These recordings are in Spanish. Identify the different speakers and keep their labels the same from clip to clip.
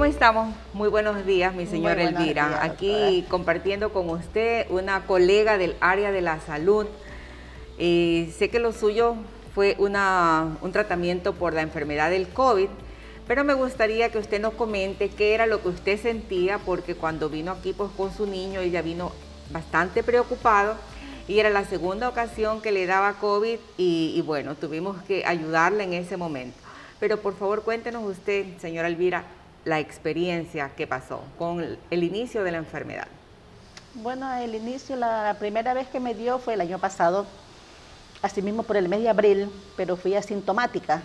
Speaker 1: ¿Cómo estamos? Muy buenos días, mi señora Elvira. Aquí compartiendo con usted una colega del área de la salud. Eh, sé que lo suyo fue una, un tratamiento por la enfermedad del COVID, pero me gustaría que usted nos comente qué era lo que usted sentía, porque cuando vino aquí pues, con su niño, ella vino bastante preocupado y era la segunda ocasión que le daba COVID y, bueno, tuvimos que ayudarle en ese momento. Pero por favor cuéntenos usted, señora Elvira, la experiencia que pasó con el inicio de la enfermedad.
Speaker 2: Bueno, el inicio, la primera vez que me dio fue el año pasado, así mismo por el mes de abril, pero fui asintomática.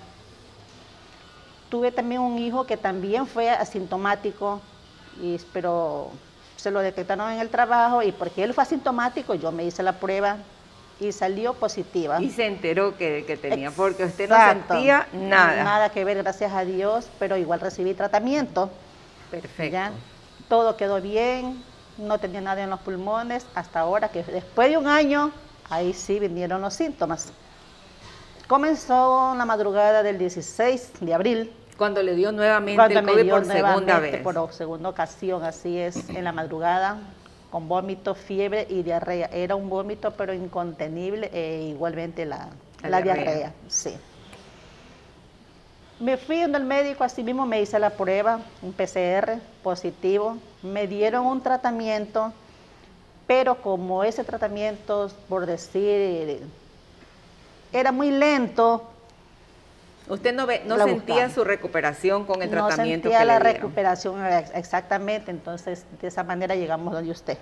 Speaker 2: Tuve también un hijo que también fue asintomático, y, pero se lo detectaron en el trabajo y porque él fue asintomático, yo me hice la prueba y salió positiva.
Speaker 1: Y se enteró que, tenía, porque usted no sentía nada.
Speaker 2: Nada que ver, gracias a Dios, pero igual recibí tratamiento.
Speaker 1: Perfecto.
Speaker 2: Todo quedó bien, no tenía nada en los pulmones, hasta ahora que después de un año, ahí sí vinieron los síntomas. Comenzó la madrugada del 16 de abril.
Speaker 1: Cuando le dio nuevamente el COVID por segunda vez.
Speaker 2: Por segunda ocasión, así es, en la madrugada, con vómito, fiebre y diarrea. Era un vómito, pero incontenible, e igualmente la, la, diarrea. Sí. Me fui donde el médico, así mismo me hice la prueba, un PCR positivo. Me dieron un tratamiento, pero como ese tratamiento, por decir, era muy lento.
Speaker 1: ¿Usted no, ve, no sentía su recuperación con el tratamiento?
Speaker 2: No sentía la recuperación exactamente, entonces de esa manera llegamos donde usted.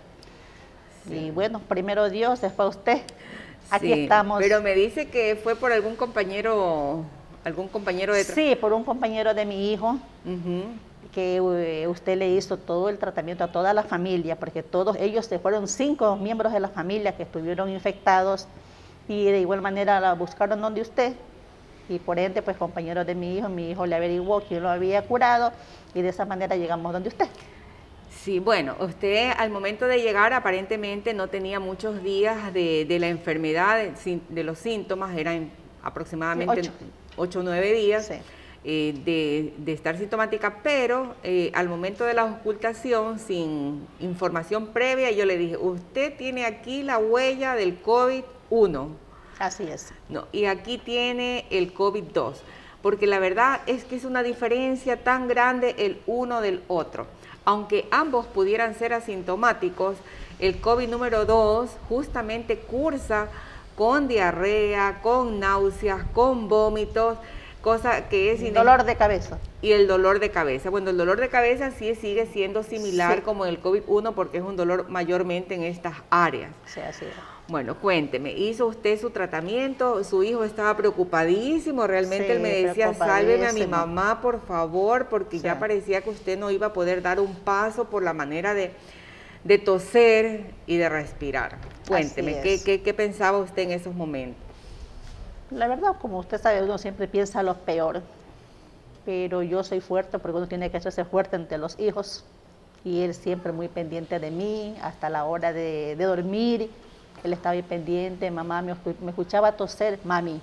Speaker 2: Y bueno, primero Dios, después usted. Aquí estamos.
Speaker 1: Pero me dice que fue por algún compañero, algún compañero de
Speaker 2: Sí, por un compañero de mi hijo, que eh, usted le hizo todo el tratamiento a toda la familia, porque todos ellos se fueron cinco miembros de la familia que estuvieron infectados y de igual manera la buscaron donde usted y por ende pues compañeros de mi hijo, mi hijo le averiguó quién lo había curado y de esa manera llegamos donde usted.
Speaker 1: Sí, bueno, usted al momento de llegar aparentemente no tenía muchos días de, la enfermedad, de, los síntomas, eran aproximadamente ocho o nueve días. Eh, de, estar sintomática, pero eh, al momento de la ocultación, sin información previa, yo le dije, usted tiene aquí la huella del COVID-1.
Speaker 2: Así es.
Speaker 1: No, y aquí tiene el COVID-2, porque la verdad es que es una diferencia tan grande el uno del otro. Aunque ambos pudieran ser asintomáticos, el COVID número 2 justamente cursa con diarrea, con náuseas, con vómitos, cosa que es...
Speaker 2: Dolor de cabeza.
Speaker 1: Y el dolor de cabeza. Bueno, el dolor de cabeza sí sigue siendo similar como el COVID-1 porque es un dolor mayormente en estas áreas.
Speaker 2: Sí, así es.
Speaker 1: Bueno, cuénteme, ¿hizo usted su tratamiento? Su hijo estaba preocupadísimo, realmente él me decía, sálveme a mi mamá, por favor, porque ya parecía que usted no iba a poder dar un paso por la manera de, toser y de respirar. Cuénteme, ¿qué, qué pensaba usted en esos momentos?
Speaker 2: La verdad, como usted sabe, uno siempre piensa lo peor, pero yo soy fuerte porque uno tiene que hacerse fuerte ante los hijos y él siempre muy pendiente de mí hasta la hora de, dormir. Él estaba bien pendiente, mamá me, escuchaba toser, mami,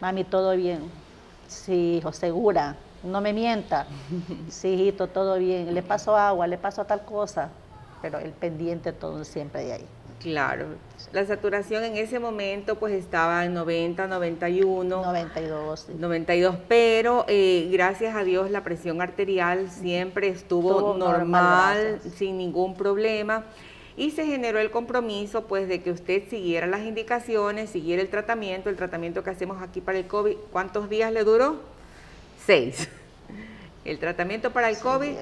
Speaker 2: mami, todo bien. Sí, hijo, segura, no me mienta. Sí, hijito, todo bien. Le paso agua, le paso tal cosa, pero el pendiente todo siempre de ahí.
Speaker 1: Claro, la saturación en ese momento pues estaba en 90, 91.
Speaker 2: 92.
Speaker 1: 92, pero eh, gracias a Dios la presión arterial siempre estuvo, normal, sin ningún problema. Y se generó el compromiso pues de que usted siguiera las indicaciones, siguiera el tratamiento, el tratamiento que hacemos aquí para el COVID. ¿Cuántos días le duró? Seis. El tratamiento para el COVID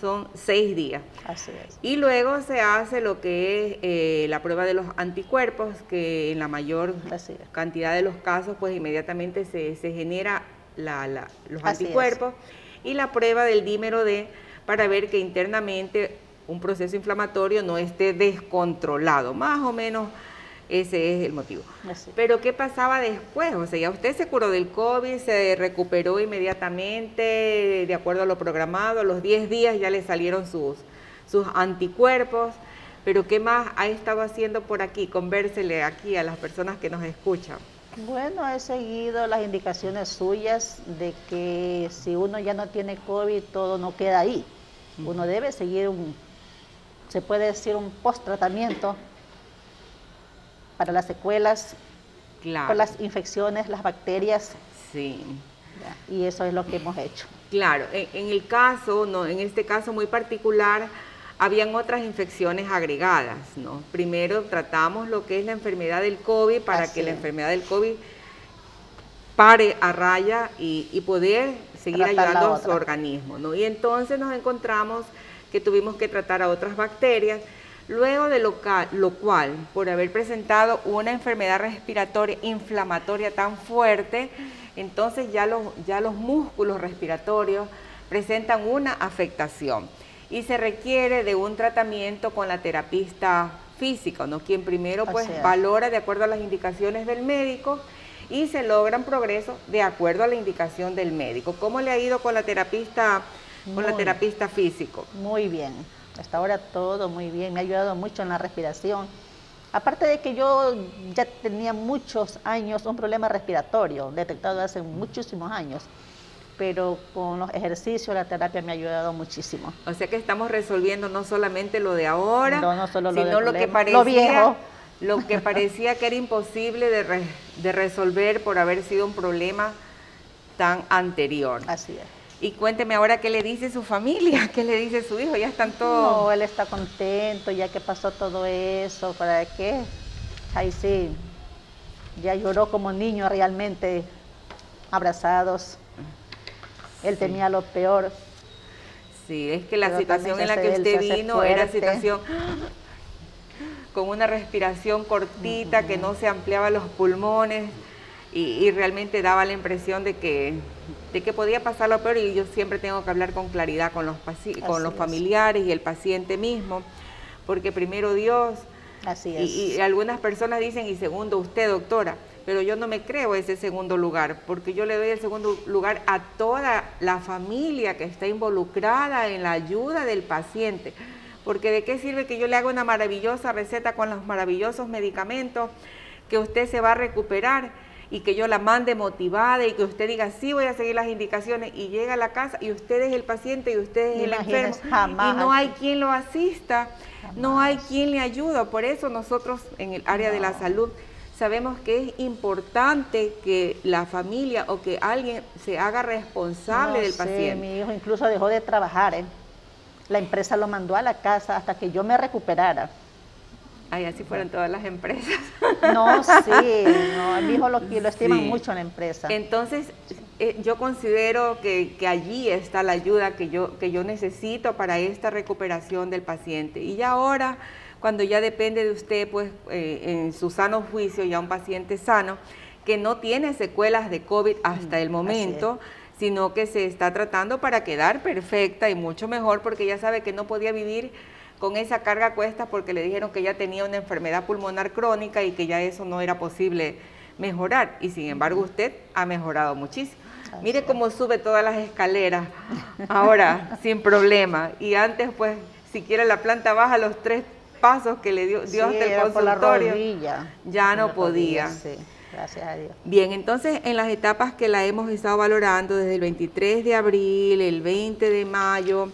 Speaker 1: son seis días.
Speaker 2: Así es.
Speaker 1: Y luego se hace lo que es eh, la prueba de los anticuerpos, que en la mayor cantidad de los casos, pues inmediatamente se, genera los anticuerpos. Y la prueba del dímero D para ver que internamente un proceso inflamatorio no esté descontrolado, más o menos ese es el motivo. Pero ¿qué pasaba después? O sea, ya usted se curó del COVID, se recuperó inmediatamente, de acuerdo a lo programado, a los 10 días ya le salieron sus, sus anticuerpos. Pero ¿qué más ha estado haciendo por aquí? Convérsele aquí a las personas que nos escuchan.
Speaker 2: Bueno, he seguido las indicaciones suyas de que si uno ya no tiene COVID, todo no queda ahí. Uno debe seguir un, se puede decir, un post-tratamiento para las secuelas, por las infecciones, las bacterias.
Speaker 1: Sí.
Speaker 2: Y eso es lo que hemos hecho.
Speaker 1: Claro, en, el caso, no, en este caso muy particular, habían otras infecciones agregadas, ¿no? Primero tratamos lo que es la enfermedad del COVID para que la enfermedad del COVID pare a raya y, poder seguir ayudando a su organismo, ¿no? Y entonces nos encontramos que tuvimos que tratar a otras bacterias, luego de lo, lo cual, por haber presentado una enfermedad respiratoria inflamatoria tan fuerte, entonces ya los, ya los músculos respiratorios presentan una afectación y se requiere de un tratamiento con la terapista física, ¿no? quien primero pues valora de acuerdo a las indicaciones del médico y se logran progresos de acuerdo a la indicación del médico. ¿Cómo le ha ido con la terapista, con la terapista físico?
Speaker 2: Muy bien, hasta ahora todo muy bien, me ha ayudado mucho en la respiración. Aparte de que yo ya tenía muchos años un problema respiratorio detectado hace muchísimos años pero con los ejercicios, la terapia me ha ayudado muchísimo.
Speaker 1: O sea que estamos resolviendo no solamente lo de ahora, sino lo, que
Speaker 2: parecía, viejo.
Speaker 1: lo que parecía que era imposible de, de resolver por haber sido un problema tan anterior.
Speaker 2: Así es.
Speaker 1: Y cuénteme ahora qué le dice su familia, qué le dice su hijo, ya están todos...
Speaker 2: No, él está contento, ya que pasó todo eso, ¿para qué? Ahí sí, ya lloró como niño realmente, abrazados. Él tenía lo peor.
Speaker 1: Sí, es que la situación en la que usted vino era situación con una respiración cortita, que no se ampliaba los pulmones y, realmente daba la impresión de que, de que podía pasar lo peor y yo siempre tengo que hablar con claridad con los, con los familiares y el paciente mismo, porque primero Dios,
Speaker 2: Así es.
Speaker 1: y algunas personas dicen, y segundo usted, doctora, pero yo no me creo ese segundo lugar, porque yo le doy el segundo lugar a toda la familia que está involucrada en la ayuda del paciente. Porque de qué sirve que yo le haga una maravillosa receta con los maravillosos medicamentos, que usted se va a recuperar y que yo la mande motivada y que usted diga, sí, voy a seguir las indicaciones y llega a la casa y usted es el paciente y usted es el enfermo y no hay quien lo asista, no hay quien le ayude. Por eso nosotros en el área de la salud sabemos que es importante que la familia o que alguien se haga responsable del paciente.
Speaker 2: Mi hijo incluso dejó de trabajar. ¿eh? La empresa lo mandó a la casa hasta que yo me recuperara.
Speaker 1: Ay, así fueron todas las empresas.
Speaker 2: No, sí, no, mi hijo lo, lo estima mucho en la empresa.
Speaker 1: Entonces, eh, yo considero que, que, allí está la ayuda que yo, que yo necesito para esta recuperación del paciente. Y ahora cuando ya depende de usted, pues eh, en su sano juicio, ya un paciente sano, que no tiene secuelas de COVID hasta el momento, sino que se está tratando para quedar perfecta y mucho mejor porque ya sabe que no podía vivir con esa carga a cuestas porque le dijeron que ya tenía una enfermedad pulmonar crónica y que ya eso no era posible mejorar. Y sin embargo usted ha mejorado muchísimo. Mire cómo sube todas las escaleras ahora sin problema. Y antes pues siquiera la planta baja los tres pasos que le dio Dios del consultorio, ya no podía.
Speaker 2: Gracias a Dios.
Speaker 1: Bien, entonces en las etapas que la hemos estado valorando desde el 23 de abril, el 20 de mayo,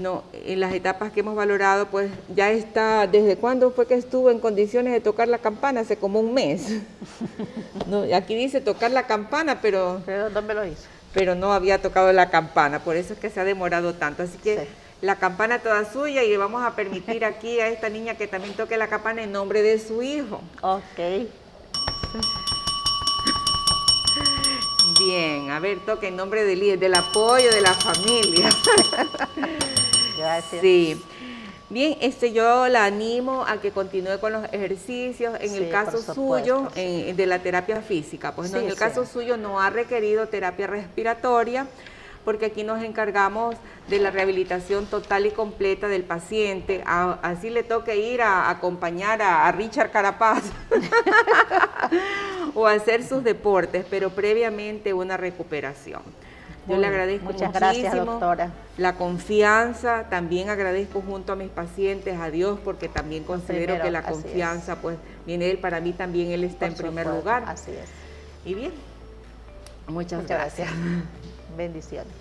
Speaker 1: no, en las etapas que hemos valorado, pues ya está, ¿desde cuándo fue que estuvo en condiciones de tocar la campana? Hace como un mes. no, aquí dice tocar la campana, pero...
Speaker 2: ¿Pero dónde lo hizo?
Speaker 1: Pero no había tocado la campana, por eso es que se ha demorado tanto. Así que la campana toda suya y le vamos a permitir aquí a esta niña que también toque la campana en nombre de su hijo.
Speaker 2: Ok.
Speaker 1: Bien, a ver, toque en nombre del, del apoyo de la familia.
Speaker 2: Gracias.
Speaker 1: Sí. Bien, este, yo la animo a que continúe con los ejercicios. En el caso suyo, de la terapia física, pues no, en el caso suyo no ha requerido terapia respiratoria porque aquí nos encargamos de la rehabilitación total y completa del paciente. así le toque ir a, acompañar a, Richard Carapaz o hacer sus deportes, pero previamente una recuperación. Yo le agradezco
Speaker 2: Muchas gracias, doctora.
Speaker 1: la confianza, también agradezco junto a mis pacientes a Dios porque también considero que la confianza pues viene él, para mí también él está en primer lugar.
Speaker 2: Así es
Speaker 1: Y bien, muchas, gracias.
Speaker 2: Bendiciones.